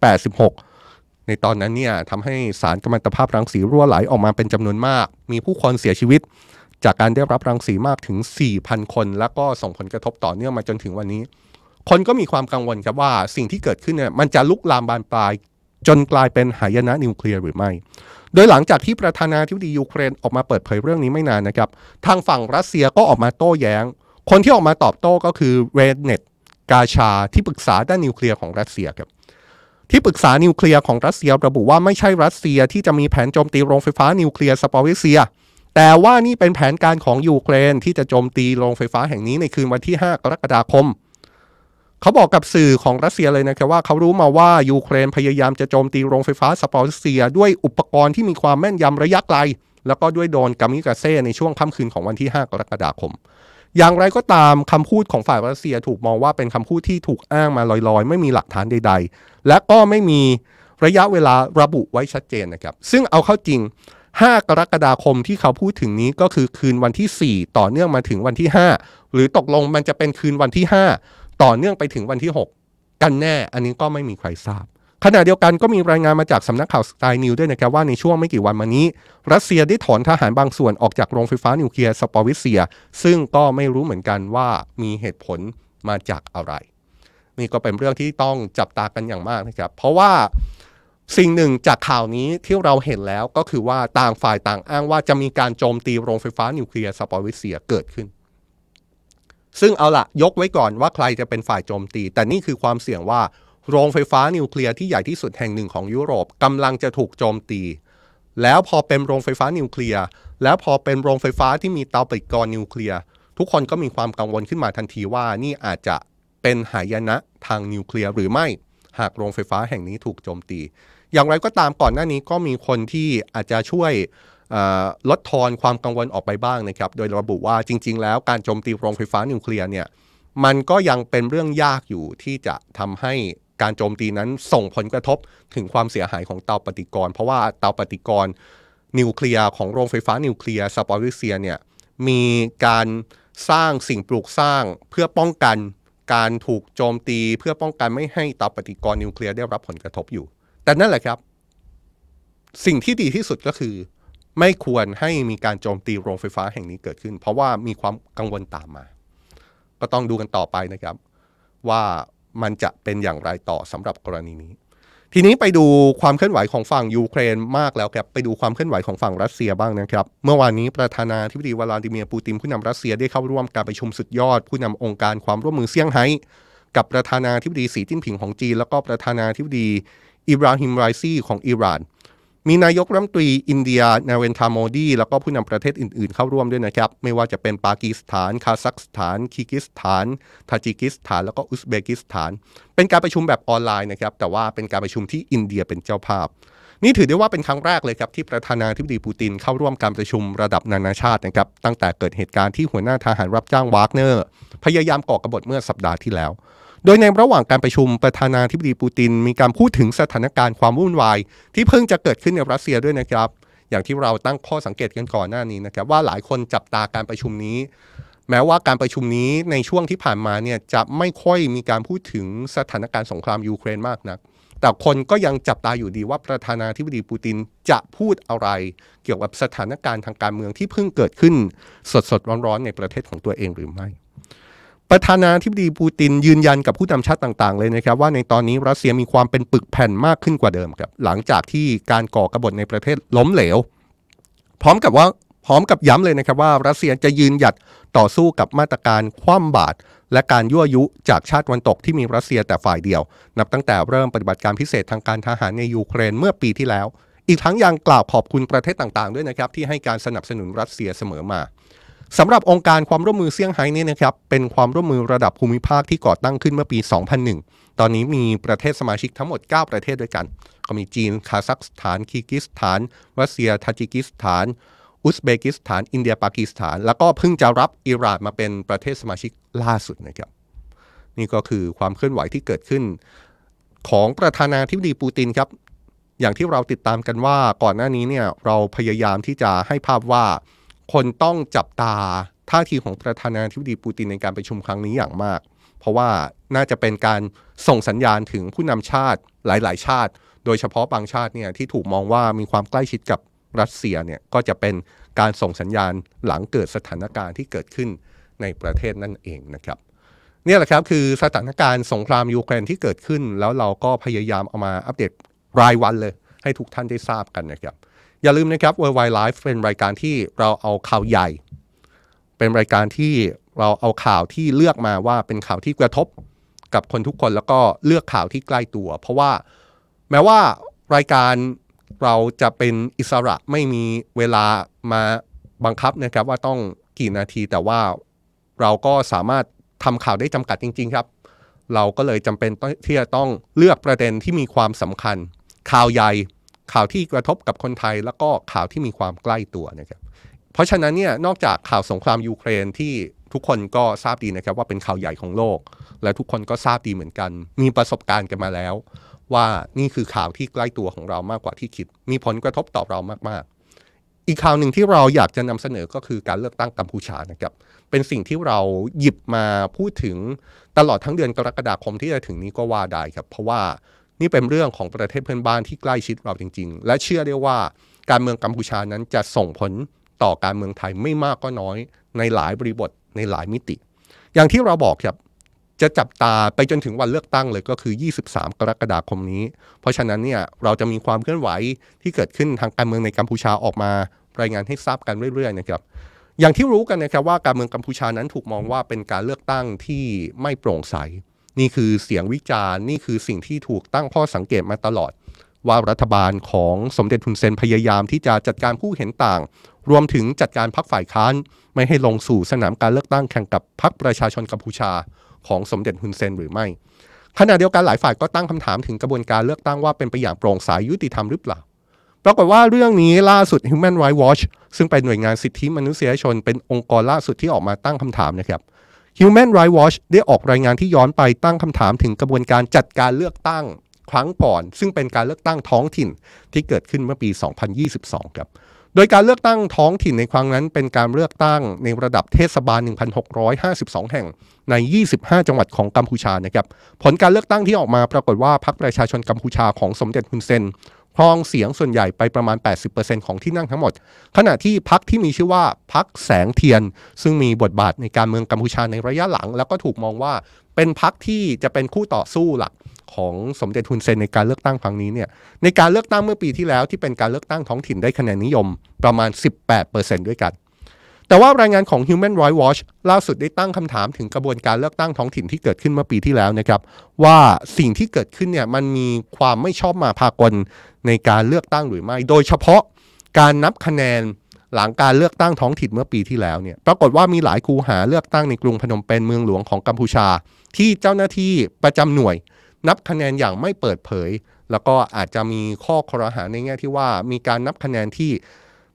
1986 ในตอนนั้นเนี่ยทำให้สารกัมมันตภาพรังสีรั่วไหลออกมาเป็นจำนวนมาก มีผู้คนเสียชีวิต จากการได้รับรังสีมากถึง 4,000 คน แล้วก็ส่งผลกระทบต่อเนื่องมาจนถึงวันนี้ คนก็มีความกังวลครับว่าสิ่งที่เกิดขึ้นเนี่ยมันจะลุกลามบานปลายจนกลายเป็นหายนะนิวเคลียร์หรือไม่ โดยหลังจากที่ประธานาธิบดียูเครนออกมาเปิดเผยเรื่องนี้ไม่นานนะครับ ทางฝั่งรัสเซียก็ออกมาโต้แย้ง คนที่ออกมาตอบโต้ก็คือเรนัตคาร์ชาที่ปรึกษาด้านนิวเคลียร์ของรัสเซียครับ ที่ปรึกษานิวเคลียร์ของรัสเซียระบุว่าไม่ใช่รัสเซียที่จะมีแผนโจมตีโรงไฟฟ้านิวเคลียร์ซาปอริซเซีย แต่ว่านี่เป็นแผนการของยูเครนที่จะโจมตีโรงไฟฟ้าแห่งนี้ในคืนวันที่ 5 กรกฎาคม เขาบอกกับสื่อของรัสเซียเลยนะครับว่าเขารู้มาว่ายูเครนพยายามจะโจมตีโรงไฟฟ้าซาปอริซเซีย ด้วยอุปกรณ์ที่มีความแม่นยำระยะไกล แล้วก็ด้วยโดรนกามิกาเซ่ในช่วงค่ำคืนของวันที่ 5 กรกฎาคม อย่างไรก็ตามคำพูดของฝ่ายรัสเซียถูกมองว่าเป็นคำพูดที่ถูกอ้างมาลอยๆ ไม่มีหลักฐานใด ๆ และก็ไม่มีระยะเวลาระบุไว้ชัดเจนนะครับ ซึ่งเอาเข้าจริง 5 กรกฎาคมที่เขาพูดถึงนี้ก็คือคืนวันที่ 4 ต่อเนื่องมาถึงวันที่ 5 หรือตกลงมันจะเป็นคืนวันที่ 5 ต่อเนื่องไปถึงวันที่ 6 กันแน่ อันนี้ก็ไม่มีใครทราบ ขณะเดียวกันก็มีรายงานมาจากสำนักข่าวสไตล์นิวด้วยนะครับว่าในช่วงไม่กี่วันมานี้ รัสเซียได้ถอนทหารบางส่วนออกจากโรงไฟฟ้านิวเคลียร์ซาปอริซเซีย ซึ่งก็ไม่รู้เหมือนกันว่ามีเหตุผลมาจากอะไรนี่ก็เป็นเรื่องที่ต้องจับตากันอย่างมากนะครับเพราะว่า สิ่งหนึ่งจากข่าวนี้ที่เราเห็นแล้วก็คือว่าต่างฝ่ายต่างอ้างว่าจะมีการโจมตีโรงไฟฟ้านิวเคลียร์ซาปอริซเซียเกิดขึ้น ซึ่งเอาละยกไว้ก่อนว่าใครจะเป็นฝ่ายโจมตี แต่นี่คือความเสี่ยงว่าโรงไฟฟ้านิวเคลียร์ที่ใหญ่ที่สุดแห่งหนึ่งของยุโรปกำลังจะถูกโจมตี แล้วพอเป็นโรงไฟฟ้านิวเคลียร์แล้วพอเป็นโรงไฟฟ้าที่มีเตาปฏิกรณ์นิวเคลียร์ทุกคนก็มีความกังวลขึ้นมาทันทีว่านี่อาจจะเป็นหายนะทางนิวเคลียร์หรือไม่หากโรงไฟฟ้าแห่งนี้ถูกโจมตี อย่างไรก็ตามก่อนหน้านี้ก็มีคนที่อาจจะช่วยลดทอนความกังวลออกไปบ้างนะครับ โดยระบุว่าจริง ๆ แล้วการโจมตีโรงไฟฟ้านิวเคลียร์เนี่ยมันก็ยังเป็นเรื่องยากอยู่ที่จะทำให้การโจมตีนั้นส่งผลกระทบถึงความเสียหายของเตาปฏิกรณ์เพราะว่าเตาปฏิกรณ์นิวเคลียร์ของโรงไฟฟ้านิวเคลียร์ซาปอริเซียเนี่ยมีการสร้างสิ่งปลูกสร้างเพื่อป้องกันการถูกโจมตี เพื่อป้องกันไม่ให้เตาปฏิกรณ์นิวเคลียร์ได้รับผลกระทบอยู่ แต่นั่นแหละครับ สิ่งที่ดีที่สุดก็คือ ไม่ควรให้มีการโจมตีโรงไฟฟ้าแห่งนี้เกิดขึ้น เพราะว่ามีความกังวลตามมา ก็ต้องดูกันต่อไปนะครับ ว่ามันจะเป็นอย่างไรต่อสำหรับกรณีนี้ ทีนี้ไปดูความเคลื่อนไหวของฝั่งยูเครนมากแล้วครับไปดูความเคลื่อนไหวของฝั่งรัสเซียบ้างนะครับ เมื่อวานนี้ประธานาธิบดีวลาดิเมียร์ปูตินผู้นำรัสเซียได้เข้าร่วมการประชุมสุดยอด ผู้นำองค์การความร่วมมือเซี่ยงไฮ้กับประธานาธิบดีสีจิ้นผิงของจีน แล้วก็ประธานาธิบดี อิบราฮิมไรซีของอิหร่าน มีนายกรัฐมนตรีอินเดียนเรนทราโมดี แล้วก็ผู้นำประเทศอื่นๆ เข้าร่วมด้วยนะครับ ไม่ว่าจะเป็นปากีสถาน คาซัคสถาน คีร์กีซสถาน ทาจิกิสถาน แล้วก็อุซเบกิสถาน เป็นการประชุมแบบออนไลน์นะครับ แต่ว่าเป็นการประชุมที่อินเดียเป็นเจ้าภาพ นี่ถือได้ว่าเป็นครั้งแรกเลยครับที่ประธานาธิบดีปูตินเข้าร่วมการประชุมระดับนานาชาตินะครับ ตั้งแต่เกิดเหตุการณ์ที่หัวหน้าทหารรับจ้างวากเนอร์พยายามก่อกบฏเมื่อสัปดาห์ที่แล้ว โดยในระหว่างการประชุมประธานาธิบดีปูติน มีการพูดถึงสถานการณ์ความวุ่นวาย ที่เพิ่งจะเกิดขึ้นในรัสเซียด้วยนะครับ อย่างที่เราตั้งข้อสังเกตกันก่อนหน้านี้นะครับว่าหลายคนจับตาการประชุมนี้ แม้ว่าการประชุมนี้ในช่วงที่ผ่านมาเนี่ยจะไม่ค่อยมีการพูดถึงสถานการณ์สงครามยูเครนมากนักแต่คนก็ยังจับตาอยู่ดีว่าประธานาธิบดีปูตินจะพูดอะไร เกี่ยวกับสถานการณ์ทางการเมืองที่เพิ่งเกิดขึ้น สดๆร้อนๆในประเทศของตัวเองหรือไม่ ประธานาธิบดีปูตินยืนยันกับผู้นำชาติต่างๆ เลยนะครับ ว่าในตอนนี้รัสเซียมีความเป็นปึกแผ่นมากขึ้นกว่าเดิมครับ หลังจากที่การก่อกบฏในประเทศล้มเหลว พร้อมกับว่าพร้อมกับย้ำเลยนะครับว่ารัสเซียจะยืนหยัดต่อสู้กับมาตรการคว่ำบาตรและการยั่วยุจากชาติตะวันตกที่มีรัสเซียแต่ฝ่ายเดียว นับตั้งแต่เริ่มปฏิบัติการพิเศษทางการทหารในยูเครนเมื่อปีที่แล้ว อีกทั้งยังกล่าวขอบคุณประเทศต่างๆ ด้วยนะครับที่ให้การสนับสนุนรัสเซียเสมอมา สำหรับองค์การความร่วมมือเซี่ยงไฮ้นี่นะครับเป็นความร่วมมือระดับภูมิภาคที่ก่อตั้งขึ้นเมื่อปี 2001 ตอนนี้มีประเทศสมาชิกทั้งหมด 9 ประเทศด้วยกัน ก็มีจีน คาซัคสถาน คีกิสถาน รัสเซีย ทาจิกิสถาน อุซเบกิสถาน อินเดีย ปากีสถาน แล้วก็เพิ่งจะรับอิหร่านมาเป็นประเทศสมาชิกล่าสุดนะครับ นี่ก็คือความเคลื่อนไหวที่เกิดขึ้น ของประธานาธิบดีปูตินครับ อย่างที่เราติดตามกันว่าก่อนหน้านี้เนี่ยเราพยายามที่จะให้ภาพว่า คนต้องจับตาท่าทีของประธานาธิบดีปูตินในการประชุมครั้งนี้อย่างมาก เพราะว่าน่าจะเป็นการส่งสัญญาณถึงผู้นำชาติหลาย ๆ ชาติ โดยเฉพาะบางชาติเนี่ยที่ถูกมองว่ามีความใกล้ชิดกับรัสเซียเนี่ยก็จะเป็นการส่งสัญญาณหลังเกิดสถานการณ์ที่เกิดขึ้นในประเทศนั่นเองนะครับเนี่ยแหละครับคือสถานการณ์สงครามยูเครนที่เกิดขึ้น แล้วเราก็พยายามเอามาอัปเดตรายวันเลย ให้ทุกท่านได้ทราบกันนะครับ อย่าลืมนะครับ Worldwide Life เป็นรายการที่เราเอาข่าวใหญ่ เป็นรายการที่เราเอาข่าวที่เลือกมาว่าเป็นข่าวที่กระทบกับคนทุกคนแล้วก็เลือกข่าวที่ใกล้ตัว เพราะว่าแม้ว่ารายการเราจะเป็นอิสระไม่มีเวลามาบังคับนะครับว่าต้องกี่นาทีแต่ว่าเราก็สามารถทำข่าวได้จำกัดจริง ๆ ครับ เราก็เลยจำเป็นที่จะต้องเลือกประเด็นที่มีความสำคัญ ข่าวใหญ่ ข่าวที่กระทบกับคนไทยแล้วก็ข่าวที่มีความใกล้ตัวนะครับเพราะฉะนั้นเนี่ยนอกจากข่าวสงครามยูเครนที่ทุกคนก็ทราบดีนะครับว่าเป็นข่าวใหญ่ของโลก และทุกคนก็ทราบดีเหมือนกัน มีประสบการณ์กันมาแล้ว ว่านี่คือข่าวที่ใกล้ตัวของเรามากกว่าที่คิด มีผลกระทบต่อเรามากๆ อีกข่าวหนึ่งที่เราอยากจะนำเสนอก็คือการเลือกตั้งกัมพูชานะครับเป็นสิ่งที่เราหยิบมาพูดถึงตลอดทั้งเดือนกรกฎาคมที่จะถึงนี้ก็ว่าได้ครับเพราะว่า นี่เป็นเรื่องของประเทศเพื่อนบ้านที่ใกล้ชิดเราจริง ๆ และเชื่อได้ว่าการเมืองกัมพูชานั้นจะส่งผลต่อการเมืองไทยไม่มากก็น้อย ในหลายบริบทในหลายมิติ อย่างที่เราบอกครับจะจับตาไปจนถึงวันเลือกตั้งเลยก็คือ 23 กรกฎาคมนี้ เพราะฉะนั้นเนี่ยเราจะมีความเคลื่อนไหวที่เกิดขึ้นทางการเมืองในกัมพูชาออกมารายงานให้ทราบกันเรื่อยๆนะครับ อย่างที่รู้กันนะครับว่าการเมืองกัมพูชานั้นถูกมองว่าเป็นการเลือกตั้งที่ไม่โปร่งใส นี่คือเสียงวิจารณ์นี่คือสิ่งที่ถูกตั้งข้อสังเกตมาตลอด ว่ารัฐบาลของสมเด็จทุนเซนพยายามที่จะจัดการผู้เห็นต่าง รวมถึงจัดการพักฝ่ายค้าน ไม่ให้ลงสู่สนามการเลือกตั้งแข่งกับพรรคประชาชนกัมพูชา ของสมเด็จฮุนเซนหรือไม่ขณะเดียวกันหลายฝ่ายก็ตั้งคำถามถึงกระบวนการเลือกตั้งว่าเป็นไปอย่างโปร่งใสยุติธรรมหรือเปล่า ปรากฏว่าเรื่องนี้ล่าสุด Human Rights Watch ซึ่งเป็นหน่วยงานสิทธิมนุษยชนเป็นองค์กรล่าสุดที่ออกมาตั้งคำถามนะครับ Human Rights Watch ได้ออกรายงานที่ย้อนไปตั้งคำถามถึงกระบวนการจัดการเลือกตั้งครั้งก่อน ซึ่งเป็นการเลือกตั้งท้องถิ่นที่เกิดขึ้นเมื่อปี 2022 ครับ โดยการเลือกตั้งท้องถิ่นในครั้งนั้น เป็นการเลือกตั้งในระดับเทศบาล 1,652 แห่งใน 25 จังหวัดของกัมพูชานะครับ ผลการเลือกตั้งที่ออกมาปรากฏว่าพรรคประชาชนกัมพูชาของสมเด็จฮุนเซน ครองเสียงส่วนใหญ่ไปประมาณ 80%ของที่นั่งทั้งหมด ขณะที่พรรคที่มีชื่อว่าพรรคแสงเทียน ซึ่งมีบทบาทในการเมืองกัมพูชาในระยะหลัง แล้วก็ถูกมองว่าเป็นพรรคที่จะเป็นคู่ต่อสู้หลักของสมเด็จฮุนเซนในการเลือกตั้งครั้งนี้เนี่ยในการเลือกตั้งเมื่อปีที่แล้วที่เป็นการเลือกตั้งท้องถิ่นได้คะแนนนิยมประมาณ 18%ด้วยกัน แต่ว่ารายงานของ Human Rights Watch ล่าสุดได้ตั้งคำถามถึงกระบวนการเลือกตั้งท้องถิ่นที่เกิดขึ้นเมื่อปีที่แล้วนะครับว่าสิ่งที่เกิดขึ้นเนี่ยมันมีความไม่ชอบมาพากล ในการเลือกตั้งหรือไม่ โดยเฉพาะการนับคะแนนหลังการเลือกตั้งท้องถิ่นเมื่อปีที่แล้วเนี่ยปรากฏว่ามีหลายคูหาเลือกตั้งในกรุงพนมเปญเมืองหลวงของกัมพูชา ที่เจ้าหน้าที่ประจำหน่วย นับคะแนนอย่างไม่เปิดเผย แล้วก็อาจจะมีข้อคอรหาในแง่ที่ว่ามีการนับคะแนนที่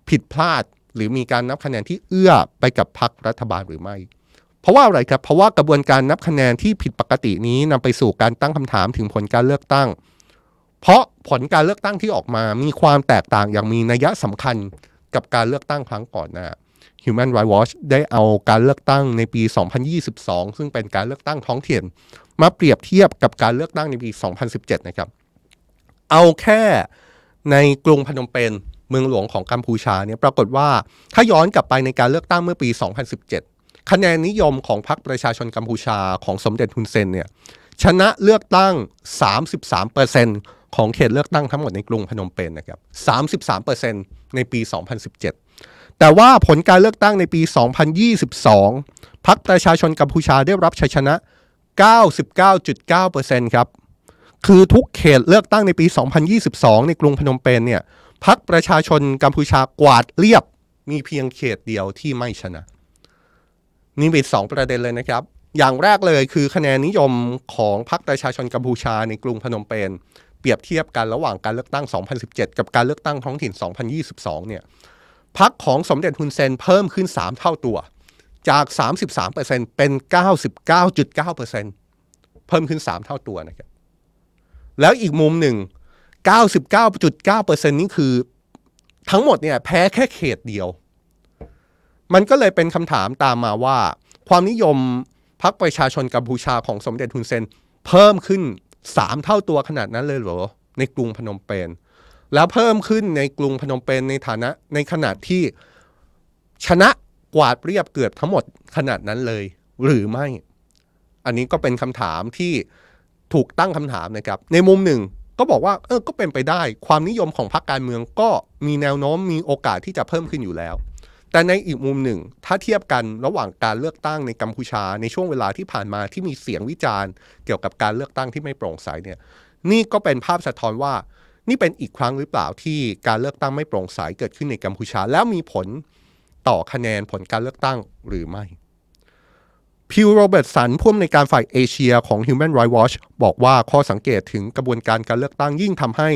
ผิดพลาด หรือมีการนับคะแนนที่เอื้อไปกับพรรครัฐบาลหรือไม่ เพราะว่าอะไรครับเพราะว่ากระบวนการนับคะแนนที่ผิดปกตินี้นำไปสู่การตั้งคำถามถึงผลการเลือกตั้ง เพราะผลการเลือกตั้งที่ออกมามีความแตกต่างอย่างมีนัยสำคัญกับการเลือกตั้งครั้งก่อนหน้า Human Rights Watch ได้เอาการเลือกตั้งในปี 2022 ซึ่งเป็นการเลือกตั้งท้องถิ่นมาเปรียบเทียบกับการเลือกตั้งในปี 2017 นะครับ เอาแค่ในกรุงพนมเปญเมืองหลวงของกัมพูชาเนี่ยปรากฏว่าถ้าย้อนกลับไปในการเลือกตั้งเมื่อปี 2017 คะแนนนิยมของพรรคประชาชนกัมพูชาของสมเด็จฮุนเซนเนี่ยชนะเลือกตั้ง 33% ของเขตเลือกตั้งทั้งหมดในกรุงพนมเปญนะครับ33%ในปี 2017 แต่ว่าผลการเลือกตั้งในปี 2022 พรรคประชาชนกัมพูชาได้รับชัยชนะ 99.9%ครับ คือทุกเขตเลือกตั้งในปี 2022 ในกรุงพนมเปญเนี่ยพรรคประชาชนกัมพูชากวาดเรียบมีเพียงเขตเดียวที่ไม่ชนะ นี่เป็นสองประเด็นเลยนะครับ อย่างแรกเลยคือคะแนนนิยมของพรรคประชาชนกัมพูชาในกรุงพนมเปญ รียบเทียบกันระหว่างการเลือกตั้ง 2017 กับการเลือกตั้งท้องถิ่น 2022 เนี่ยพรรคของสมเด็จฮุนเซนเพิ่มขึ้น 3 เท่าตัว จาก 33%เป็น 99.9%เพิ่มขึ้น 3 เท่าตัวนะครับ แล้วอีกมุมหนึ่ง 99.9%นี่คือทั้งหมดเนี่ยแพ้แค่เขตเดียว มันก็เลยเป็นคำถามตามมาว่า ความนิยมพรรคประชาชนกัมพูชาของสมเด็จฮุนเซนเพิ่มขึ้น 3เท่าตัวขนาดนั้นเลยเหรอ ในกรุงพนมเปญแล้วเพิ่มขึ้นในกรุงพนมเปญในฐานะในขนาดที่ชนะกวาดเรียบเกือบทั้งหมดขนาดนั้นเลย หรือไม่ อันนี้ก็เป็นคำถามที่ถูกตั้งคำถามนะครับ ในมุมหนึ่งก็บอกว่าเออก็เป็นไปได้ ความนิยมของพรรคการเมืองก็มีแนวโน้มมีโอกาสที่จะเพิ่มขึ้นอยู่แล้ว แต่ในอีกมุมหนึ่ง ถ้าเทียบกันระหว่างการเลือกตั้งในกัมพูชาในช่วงเวลาที่ผ่านมาที่มีเสียงวิจารณ์ เกี่ยวกับการเลือกตั้งที่ไม่โปร่งใสเนี่ยนี่ก็เป็นภาพสะท้อนว่า นี่เป็นอีกครั้งหรือเปล่าที่การเลือกตั้งไม่โปร่งใสเกิดขึ้นในกัมพูชา แล้วมีผลต่อคะแนนผลการเลือกตั้งหรือไม่พิวโรเบิร์ตสันผู้อำนวยการฝ่ายเอเชียของ Human Rights Watch บอกว่าข้อสังเกตถึงกระบวนการการเลือกตั้งยิ่งทำให้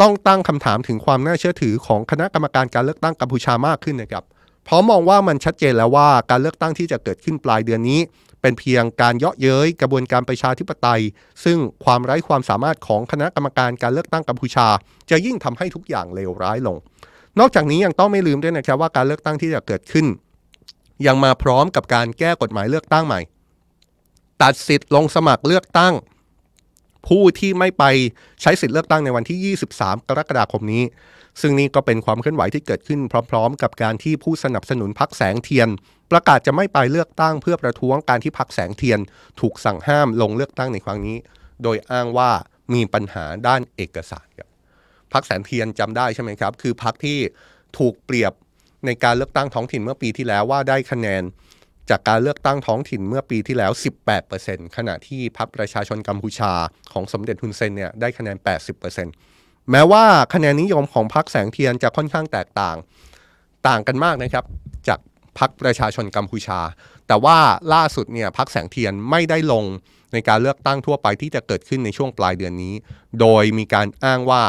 ต้องตั้งคำถามถึงความน่าเชื่อถือของคณะกรรมการการเลือกตั้งกัมพูชามากขึ้นนะครับ พราะมองว่ามันชัดเจนแล้วว่าการเลือกตั้งที่จะเกิดขึ้นปลายเดือนนี้ เป็นเพียงการเยาะเย้ยกระบวนการประชาธิปไตย ซึ่งความไร้ความสามารถของคณะกรรมการการเลือกตั้งกัมพูชา จะยิ่งทำให้ทุกอย่างเลวร้ายลง นอกจากนี้ยังต้องไม่ลืมด้วยนะครับว่าการเลือกตั้งที่จะเกิดขึ้น ยังมาพร้อมกับการแก้กฎหมายเลือกตั้งใหม่ ตัดสิทธิ์ลงสมัครเลือกตั้ง ผู้ที่ไม่ไปใช้สิทธิ์เลือกตั้งในวันที่ 23 กรกฎาคมนี้ ซึ่งนี่ก็เป็นความเคลื่อนไหวที่เกิดขึ้นพร้อม ๆ กับการที่ผู้สนับสนุนพักแสงเทียน ประกาศจะไม่ไปเลือกตั้งเพื่อประท้วงการที่พักแสงเทียน ถูกสั่งห้ามลงเลือกตั้งในครั้งนี้ โดยอ้างว่ามีปัญหาด้านเอกสารครับพักแสงเทียนจำได้ใช่ไหมครับ คือพักที่ถูกเปรียบในการเลือกตั้งท้องถิ่นเมื่อปีที่แล้วว่าได้คะแนน จากการเลือกตั้งท้องถิ่นเมื่อปีที่แล้ว 18%ขณะที่พรรคประชาชนกัมพูชาของสมเด็จฮุนเซนเนี่ยได้คะแนน 80% แม้ว่าคะแนนนิยมของพรรคแสงเทียนจะค่อนข้างแตกต่าง ต่างกันมากนะครับ จากพรรคประชาชนกัมพูชา แต่ว่าล่าสุดเนี่ยพรรคแสงเทียนไม่ได้ลงในการเลือกตั้งทั่วไปที่จะเกิดขึ้นในช่วงปลายเดือนนี้ โดยมีการอ้างว่า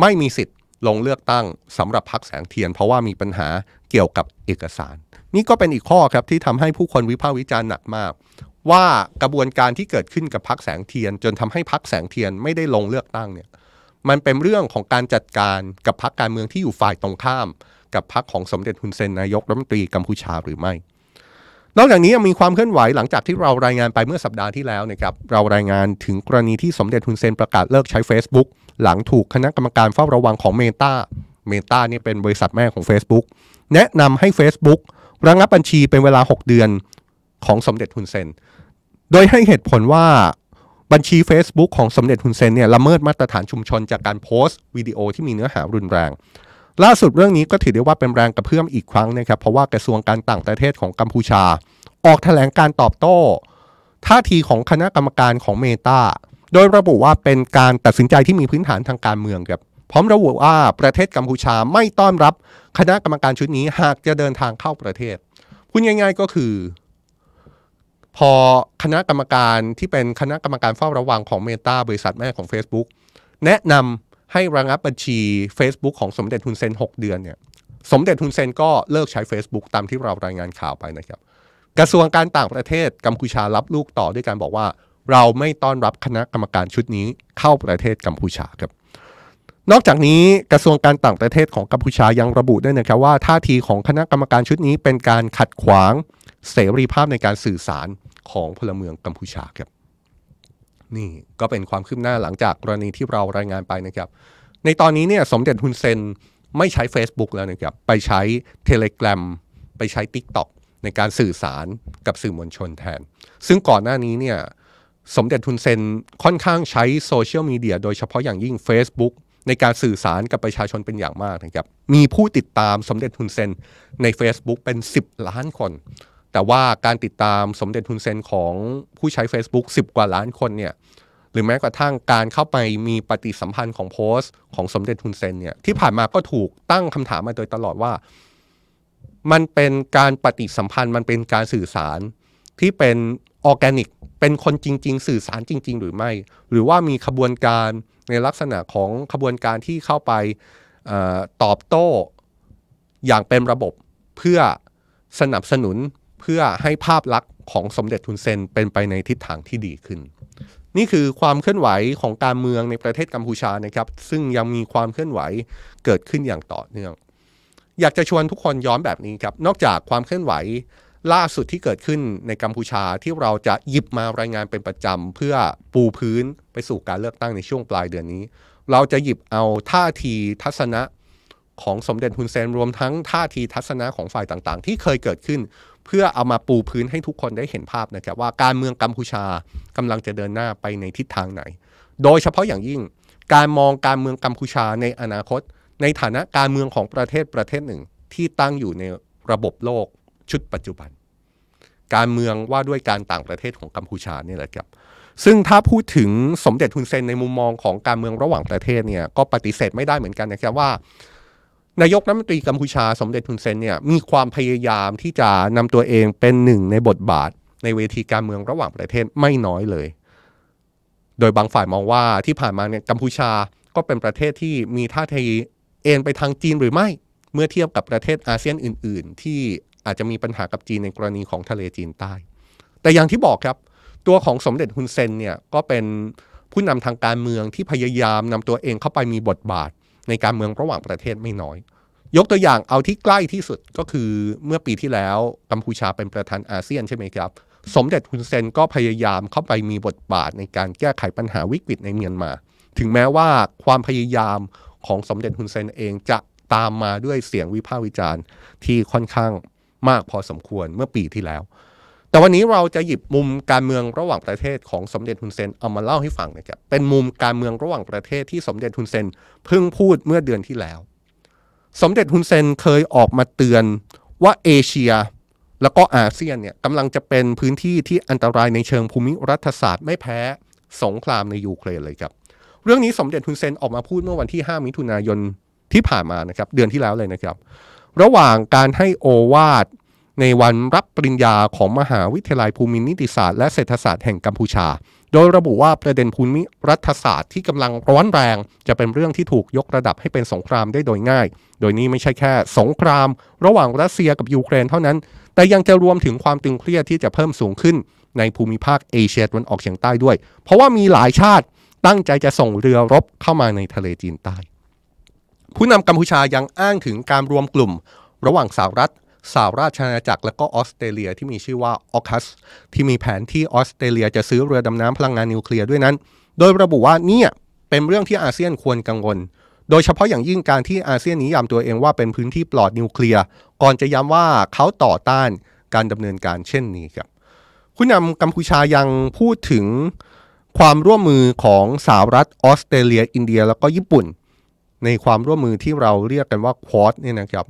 ไม่มีสิทธิ์ลงเลือกตั้งสำหรับพรรคแสงเทียน เพราะว่ามีปัญหาเกี่ยวกับเอกสาร นี่ก็เป็นอีกข้อครับที่ทำให้ผู้คนวิพากษ์วิจารณ์หนักมาก ว่ากระบวนการที่เกิดขึ้นกับพักแสงเทียน จนทำให้พักแสงเทียนไม่ได้ลงเลือกตั้งเนี่ย มันเป็นเรื่องของการจัดการกับพักการเมืองที่อยู่ฝ่ายตรงข้าม กับพักของสมเด็จฮุนเซนนายกรัฐมนตรีกัมพูชาหรือไม่ นอกจากนี้ยังมีความเคลื่อนไหวหลังจากที่เรารายงานไปเมื่อสัปดาห์ที่แล้วนะครับเรารายงานถึงกรณีที่สมเด็จฮุนเซนประกาศเลิกใช้ Facebook หลังถูกคณะกรรมการเฝ้าระวังของเมตาเมตานี่เป็นบริษัทแม่ของ Facebook แนะนำให้ Facebook ระงับบัญชีเป็นเวลา 6 เดือนของสมเด็จฮุนเซน โดยให้เหตุผลว่า บัญชี Facebook ของสมเด็จฮุนเซนเนี่ยละเมิดมาตรฐานชุมชนจากการโพสต์วิดีโอที่มีเนื้อหารุนแรง ล่าสุดเรื่องนี้ก็ถือได้ว่าเป็นแรงกระเพื่อมอีกครั้งนะครับ เพราะว่ากระทรวงการต่างประเทศของกัมพูชา ออกแถลงการตอบโต้ ท่าทีของคณะกรรมการของเมตาโดยระบุว่าเป็นการตัดสินใจที่มีพื้นฐานทางการเมืองครับพร้อมระบุว่าประเทศกัมพูชาไม่ต้อนรับคณะกรรมการชุดนี้หากจะเดินทางเข้าประเทศพูดง่าย ๆ ก็คือ พอคณะกรรมการที่เป็นคณะกรรมการเฝ้าระวังของเมตาบริษัทแม่ของ Facebook แนะนำให้ระงับบัญชี Facebook ของสมเด็จทุนเซน 6 เดือนเนี่ยสมเด็จทุนเซนก็เลิกใช้ Facebook ตามที่เรารายงานข่าวไปนะครับ กระทรวงการต่างประเทศกัมพูชารับลูกต่อด้วยการบอกว่า เราไม่ต้อนรับคณะกรรมการชุดนี้เข้าประเทศกัมพูชาครับนอกจากนี้กระทรวงการต่างประเทศของกัมพูชายังระบุด้วยนะครับว่าท่าทีของคณะกรรมการชุดนี้เป็นการขัดขวางเสรีภาพในการสื่อสาร ของพลเมืองกัมพูชาครับนี่ก็เป็นความคืบหน้าหลังจากกรณีที่เรารายงานไปนะครับ ในตอนนี้เนี่ยสมเด็จฮุนเซนไม่ใช้ Facebook แล้วนะครับ ไปใช้ Telegram ไปใช้ TikTok ในการสื่อสารกับสื่อมวลชนแทน ซึ่งก่อนหน้านี้เนี่ยสมเด็จทุนเซนค่อนข้างใช้โซเชียลมีเดียโดยเฉพาะอย่างยิ่ง Facebook ในการสื่อสารกับประชาชนเป็นอย่างมากนะครับ มีผู้ติดตามสมเด็จทุนเซนใน Facebook เป็น 10 ล้านคน แต่ว่าการติดตามสมเด็จทุนเซนของผู้ใช้ Facebook 10 กว่าล้านคนเนี่ยหรือแม้กระทั่งการเข้าไปมีปฏิสัมพันธ์ของโพสต์ของสมเด็จทุนเซนเนี่ยที่ผ่านมาก็ถูกตั้งคำถามมาโดยตลอดว่า มันเป็นการปฏิสัมพันธ์มันเป็นการสื่อสารที่เป็นออร์แกนิกเป็นคนจริง ๆ สื่อสารจริง ๆ หรือไม่ หรือว่ามีขบวนการในลักษณะของขบวนการที่เข้าไปอตอบโต้อย่างเป็นระบบเพื่อสนับสนุน เพื่อให้ภาพลักษณ์ของสมเด็จทุนเซนเป็นไปในทิศทางที่ดีขึ้น นี่คือความเคลื่อนไหวของการเมืองในประเทศกัมพูชานะครับ ซึ่งยังมีความเคลื่อนไหวเกิดขึ้นอย่างต่อเนื่อง อยากจะชวนทุกคนย้อนแบบนี้ครับ นอกจากความเคลื่อนไหวล่าสุดที่เกิดขึ้นในกัมพูชาที่เราจะหยิบมารายงานเป็นประจำเพื่อปูพื้นไปสู่การเลือกตั้งในช่วงปลายเดือนนี้ เราจะหยิบเอาท่าทีทัศนะของสมเด็จฮุนเซนรวมทั้งท่าทีทัศนะของฝ่ายต่างๆ ที่เคยเกิดขึ้น เพื่อเอามาปูพื้นให้ทุกคนได้เห็นภาพนะครับว่าการเมืองกัมพูชากำลังจะเดินหน้าไปในทิศทางไหน โดยเฉพาะอย่างยิ่งการมองการเมืองกัมพูชาในอนาคต ในฐานะการเมืองของประเทศประเทศหนึ่ง ที่ตั้งอยู่ในระบบโลกชุดปัจจุบัน การเมืองว่าด้วยการต่างประเทศของกัมพูชาเนี่ยแหละครับซึ่งถ้าพูดถึงสมเด็จทุนเซนในมุมมองของการเมืองระหว่างประเทศเนี่ยก็ปฏิเสธไม่ได้เหมือนกันนะครับว่า นายกรัฐมนตรีกัมพูชาสมเด็จทุนเซนเนี่ยมีความพยายามที่จะนำตัวเองเป็นหนึ่งในบทบาท ในเวทีการเมืองระหว่างประเทศไม่น้อยเลย โดยบางฝ่ายมองว่าที่ผ่านมาเนี่ยกัมพูชาก็เป็นประเทศที่มีท่าทีเอ็นไปทางจีนหรือไม่ เมื่อเทียบกับประเทศอาเซียนอื่น ๆ ที่อาจจะมีปัญหากับจีนในกรณีของทะเลจีนใต้ แต่อย่างที่บอกครับตัวของสมเด็จฮุนเซนเนี่ยก็เป็นผู้นำทางการเมืองที่พยายามนำตัวเองเข้าไปมีบทบาท ในการเมืองระหว่างประเทศไม่น้อย ยกตัวอย่างเอาที่ใกล้ที่สุดก็คือเมื่อปีที่แล้วกัมพูชาเป็นประธานอาเซียนใช่ไหมครับ สมเด็จฮุนเซนก็พยายามเข้าไปมีบทบาทในการแก้ไขปัญหาวิกฤตในเมียนมา ถึงแม้ว่าความพยายามของสมเด็จฮุนเซนเองจะตามมาด้วยเสียงวิพากษ์วิจารณ์ที่ค่อนข้างมากพอสมควรเมื่อปีที่แล้ว แต่วันนี้เราจะหยิบมุมการเมืองระหว่างประเทศของสมเด็จฮุนเซนเอามาเล่าให้ฟังนะครับเป็นมุมการเมืองระหว่างประเทศที่สมเด็จฮุนเซนเพิ่งพูดเมื่อเดือนที่แล้ว สมเด็จฮุนเซนเคยออกมาเตือนว่าเอเชียแล้วก็อาเซียนเนี่ยกำลังจะเป็นพื้นที่ที่อันตรายในเชิงภูมิรัฐศาสตร์ไม่แพ้สงครามในยูเครนเลยครับ เรื่องนี้สมเด็จฮุนเซนออกมาพูดเมื่อวันที่ 5 มิถุนายนที่ผ่านมานะครับเดือนที่แล้วเลยนะครับ ระหว่างการให้โอวาด ในวันรับปริญญาของมหาวิทยาลัยภูมินิติศาสตร์และเศรษฐศาสตร์แห่งกัมพูชา โดยระบุว่าประเด็นภูมิรัฐศาสตร์ที่กำลังร้อนแรง จะเป็นเรื่องที่ถูกยกระดับให้เป็นสงครามได้โดยง่าย โดยนี้ไม่ใช่แค่สงคราม ระหว่างรัสเซียกับยูเครนเท่านั้น แต่ยังจะรวมถึงความตึงเครียดที่จะเพิ่มสูงขึ้น ในภูมิภาคเอเชียตะวันออกเฉียงใต้ด้วย เพราะว่ามีหลายชาติตั้งใจจะส่งเรือรบเข้ามาในทะเลจีนใต้ ผู้นำกัมพูชายังอ้างถึงการรวมกลุ่ม ระหว่างสหรัฐ สหราชอาณาจักรและก็ออสเตรเลียที่มีชื่อว่าออคัสที่มีแผนที่ออสเตรเลียจะซื้อเรือดำน้ำพลังงานนิวเคลียร์ด้วยนั้น โดยระบุว่านี่เป็นเรื่องที่อาเซียนควรกังวล โดยเฉพาะอย่างยิ่งการที่อาเซียนนิยามตัวเองว่าเป็นพื้นที่ปลอดนิวเคลียร์ก่อนจะย้ำว่าเขาต่อต้านการดำเนินการเช่นนี้ครับผู้นำกัมพูชายังพูดถึงความร่วมมือของสหรัฐออสเตรเลีย อินเดีย แล้วก็ญี่ปุ่น ในความร่วมมือที่เราเรียกกันว่าควอดเนี่ยนะครับ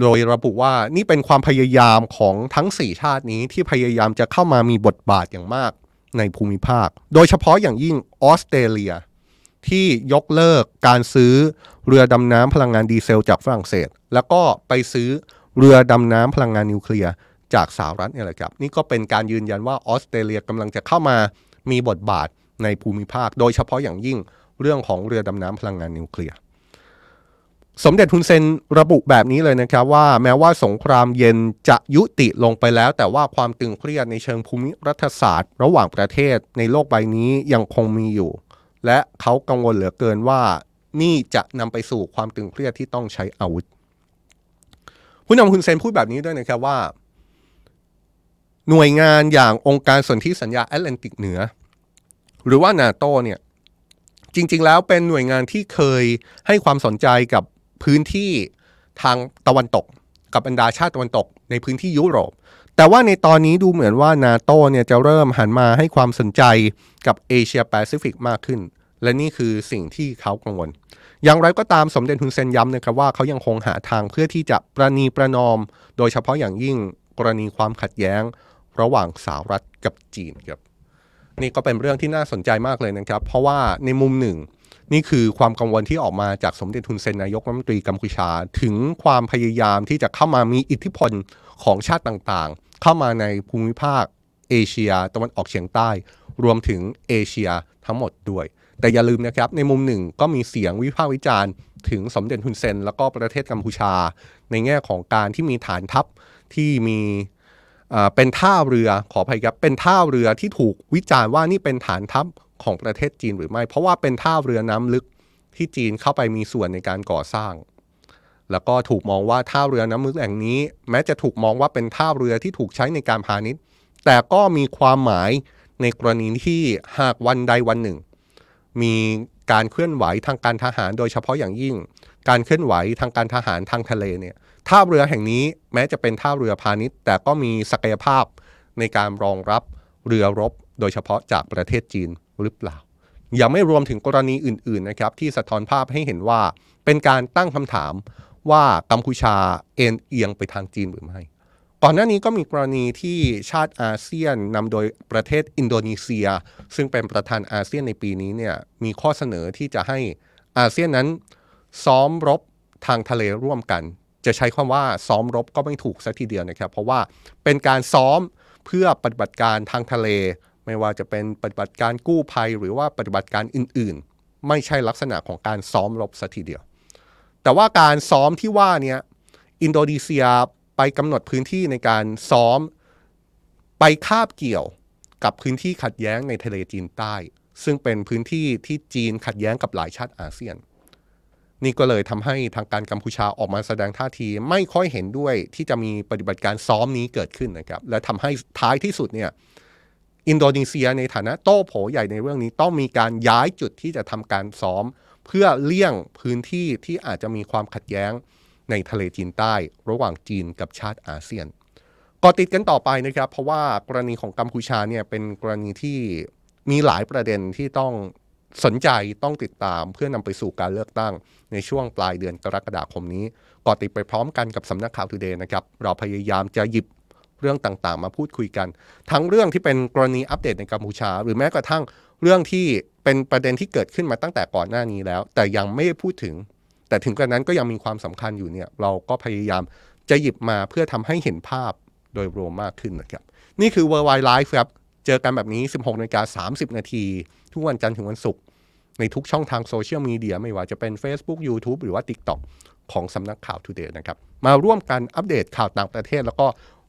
โดยระบุว่านี่เป็นความพยายามของทั้ง 4 ชาตินี้ที่พยายามจะเข้ามามีบทบาทอย่างมากในภูมิภาค โดยเฉพาะอย่างยิ่งออสเตรเลีย ที่ยกเลิกการซื้อเรือดำน้ำพลังงานดีเซลจากฝรั่งเศส แล้วก็ไปซื้อเรือดำน้ำพลังงานนิวเคลียร์จากสหรัฐนี่แหละครับ นี่ก็เป็นการยืนยันว่าออสเตรเลียกำลังจะเข้ามามีบทบาทในภูมิภาค โดยเฉพาะอย่างยิ่งเรื่องของเรือดำน้ำพลังงานนิวเคลียร์ สมเด็จฮุนเซนระบุแบบนี้เลยนะครับว่าแม้ว่าสงครามเย็นจะยุติลงไปแล้ว แต่ว่าความตึงเครียดในเชิงภูมิรัฐศาสตร์ ระหว่างประเทศในโลกใบนี้ยังคงมีอยู่ และเขากังวลเหลือเกินว่านี่จะนำไปสู่ความตึงเครียดที่ต้องใช้อาวุธ ผู้นำฮุนเซนพูดแบบนี้ด้วยนะครับว่า หน่วยงานอย่างองค์การสนธิสัญญาแอตแลนติกเหนือ หรือว่านาโตเนี่ยจริงๆ แล้วเป็นหน่วยงานที่เคยให้ความสนใจกับ พื้นที่ทางตะวันตก กับบรรดาชาติตะวันตกในพื้นที่ยุโรป แต่ว่าในตอนนี้ดูเหมือนว่านาโตเนี่ยจะเริ่มหันมาให้ความสนใจกับเอเชียแปซิฟิกมากขึ้น และนี่คือสิ่งที่เขากังวล อย่างไรก็ตามสมเด็จฮุนเซนย้ำนะครับว่าเขายังคงหาทางเพื่อที่จะประนีประนอม โดยเฉพาะอย่างยิ่งกรณีความขัดแย้ง ระหว่างสหรัฐกับจีนครับนี่ก็เป็นเรื่องที่น่าสนใจมากเลยนะครับ เพราะว่าในมุมหนึ่ง นี่คือความกังวลที่ออกมาจากสมเด็จทุนเซนนายกรัฐมนตรีกัมพูชา ถึงความพยายามที่จะเข้ามามีอิทธิพลของชาติต่างๆ เข้ามาในภูมิภาค เอเชียตะวันออกเฉียงใต้ รวมถึงเอเชียทั้งหมดด้วย แต่อย่าลืมนะครับ ในมุมหนึ่งก็มีเสียงวิพากษ์วิจารณ์ ถึงสมเด็จทุนเซน แล้วก็ประเทศกัมพูชา ในแง่ของการที่มีฐานทัพที่มีเป็นท่าเรือขออภัยครับเป็นท่าเรือที่ถูกวิจารณ์ว่านี่เป็นฐานทัพ ของประเทศจีนหรือไม่ เพราะว่าเป็นท่าเรือน้ำลึกที่จีนเข้าไปมีส่วนในการก่อสร้าง แล้วก็ถูกมองว่าท่าเรือน้ำลึกแห่งนี้ แม้จะถูกมองว่าเป็นท่าเรือที่ถูกใช้ในการพาณิชย์ แต่ก็มีความหมายในกรณีที่หากวันใดวันหนึ่ง มีการเคลื่อนไหวทางการทหารโดยเฉพาะอย่างยิ่ง การเคลื่อนไหวทางการทหารทางทะเลเนี่ยท่าเรือแห่งนี้แม้จะเป็นท่าเรือพาณิชย์ แต่ก็มีศักยภาพในการรองรับเรือรบ โดยเฉพาะจากประเทศจีนหรือเปล่า ยังไม่รวมถึงกรณีอื่นๆนะครับที่สะท้อนภาพให้เห็นว่าเป็นการตั้งคำถามว่ากัมพูชาเอ็นเอียงไปทางจีนหรือไม่ ก่อนหน้านี้ก็มีกรณีที่ชาติอาเซียนนำโดยประเทศอินโดนีเซีย ซึ่งเป็นประธานอาเซียนในปีนี้เนี่ยมีข้อเสนอที่จะให้อาเซียนนั้นซ้อมรบทางทะเลร่วมกัน จะใช้คำว่าซ้อมรบก็ไม่ถูกสักทีเดียวนะครับ เพราะว่าเป็นการซ้อมเพื่อปฏิบัติการทางทะเล ไม่ว่าจะเป็นปฏิบัติการกู้ภัยหรือว่าปฏิบัติการอื่นๆ ไม่ใช่ลักษณะของการซ้อมรบสัทีเดียว แต่ว่าการซ้อมที่ว่านี้อินโดนีเซียไปกำหนดพื้นที่ในการซ้อมไปคาบเกี่ยวกับพื้นที่ขัดแย้งในทะเลจีนใต้ ซึ่งเป็นพื้นที่ที่จีนขัดแย้งกับหลายชาติอาเซียน นี่ก็เลยทำให้ทางการกัมพูชาออกมาแสดงท่าทีไม่ค่อยเห็นด้วยที่จะมีปฏิบัติการซ้อมนี้เกิดขึ้นนะครับ และทำให้ท้ายที่สุดเนี่ย อินโดนีเซียในฐานะโต้โผใหญ่ในเรื่องนี้ต้องมีการย้ายจุดที่จะทำการซ้อม เพื่อเลี่ยงพื้นที่ที่อาจจะมีความขัดแย้งในทะเลจีนใต้ ระหว่างจีนกับชาติอาเซียนก็ติดตามกันต่อไปนะครับ เพราะว่ากรณีของกัมพูชาเนี่ยเป็นกรณีที่มีหลายประเด็นที่ต้องสนใจต้องติดตามเพื่อนำไปสู่การเลือกตั้งในช่วงปลายเดือนกรกฎาคมนี้ก็ติดตามไปพร้อมกันกับสำนักข่าว Today นะครับ เราพยายามจะหยิบ เรื่องต่างๆ มาพูดคุยกัน ทั้งเรื่องที่เป็นกรณีอัปเดตในกัมพูชา หรือแม้กระทั่งเรื่องที่เป็นประเด็นที่เกิดขึ้นมาตั้งแต่ก่อนหน้านี้แล้ว แต่ยังไม่ได้พูดถึง แต่ถึงกระนั้นก็ยังมีความสำคัญอยู่เนี่ยเราก็พยายามจะหยิบมาเพื่อทำให้เห็นภาพโดยรวมมากขึ้นนะครับ นี่คือ Worldwide Life ครับ เจอกันแบบนี้ 16นาฬิกา30 นาที ทุกวันจันทร์ถึงวันศุกร์ในทุกช่องทางโซเชียลมีเดียไม่ว่าจะเป็น Facebook YouTube หรือว่า TikTok ของสำนักข่าว Today นะครับ มาร่วมกันอัปเดตข่าวต่างประเทศ แล้วก็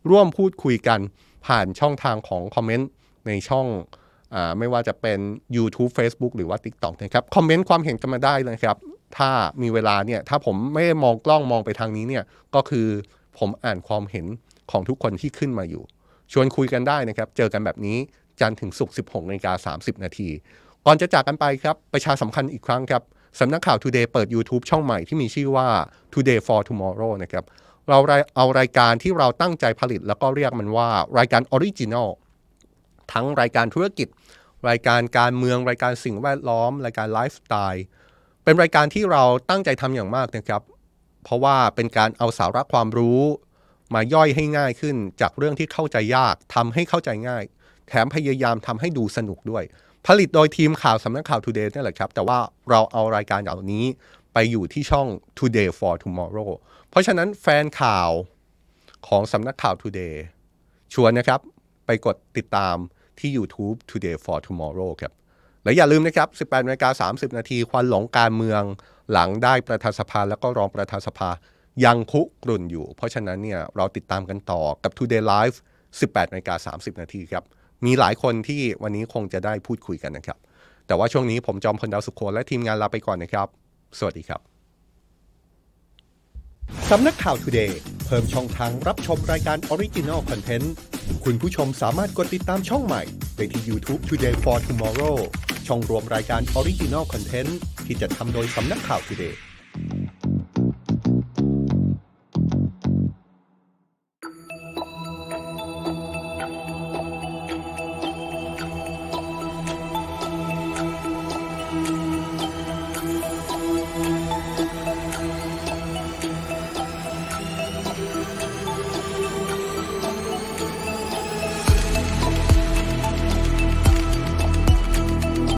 ร่วมพูดคุยกันผ่านช่องทางของคอมเมนต์ในช่องอไม่ว่าจะเป็น YouTube Facebook หรือว่า TikTok นะครับ คอมเมนต์ความเห็นกันมาได้นะครับ ถ้ามีเวลาเนี่ย ถ้าผมไม่มองกล้องมองไปทางนี้เนี่ย ก็คือผมอ่านความเห็นของทุกคนที่ขึ้นมาอยู่ ชวนคุยกันได้นะครับ เจอกันแบบนี้จันถึงศุกร์16นาฬิกา30 นาที ก่อนจะจากกันไปครับ ประชาสัมพันธ์อีกครั้งครับสำนักข่าว Today เปิด YouTube ช่องใหม่ที่มีชื่อว่า Today for Tomorrow นะครับ เราเอารายการที่เราตั้งใจผลิต แล้วก็เรียกมันว่ารายการ original ทั้งรายการธุรกิจ รายการการเมืองรายการสิ่งแวดล้อม รายการไลฟ์สไตล์เป็นรายการที่เราตั้งใจทำอย่างมากนะครับ เพราะว่าเป็นการเอาสาระความรู้ มาย่อยให้ง่ายขึ้นจากเรื่องที่เข้าใจยากทำให้เข้าใจง่าย แถมพยายามทำให้ดูสนุกด้วย ผลิตโดยทีมข่าวสำนักข่าว Today นี่แหละครับ แต่ว่าเราเอารายการเหล่านี้ ไปอยู่ที่ช่อง Today for Tomorrow เพราะฉะนั้นแฟนข่าวของสำนักข่าว Today ชวนนะครับ ไปกดติดตามที่ YouTube Today for Tomorrow ครับ และอย่าลืมนะครับ 18นาฬิกา30 นาทีควันหลงการเมืองหลังได้ประธานสภาแล้วก็รองประธานสภายังคุกรุ่นอยู่ เพราะฉะนั้นเนี่ยเราติดตามกันต่อกับ Today Live 18นาฬิกา30 นาทีครับ มีหลายคนที่วันนี้คงจะได้พูดคุยกันนะครับ แต่ว่าช่วงนี้ผมจอมพลดาวสุขโขและทีมงานลาไปก่อนนะครับ สวัสดีครับสำนักข่าว Today เพิ่มช่องทางรับชมรายการ Original Content คุณผู้ชมสามารถกดติดตามช่องใหม่ได้ที่ YouTube Today for Tomorrow ช่องรวมรายการ Original Content ที่จะทำโดยสำนักข่าว Today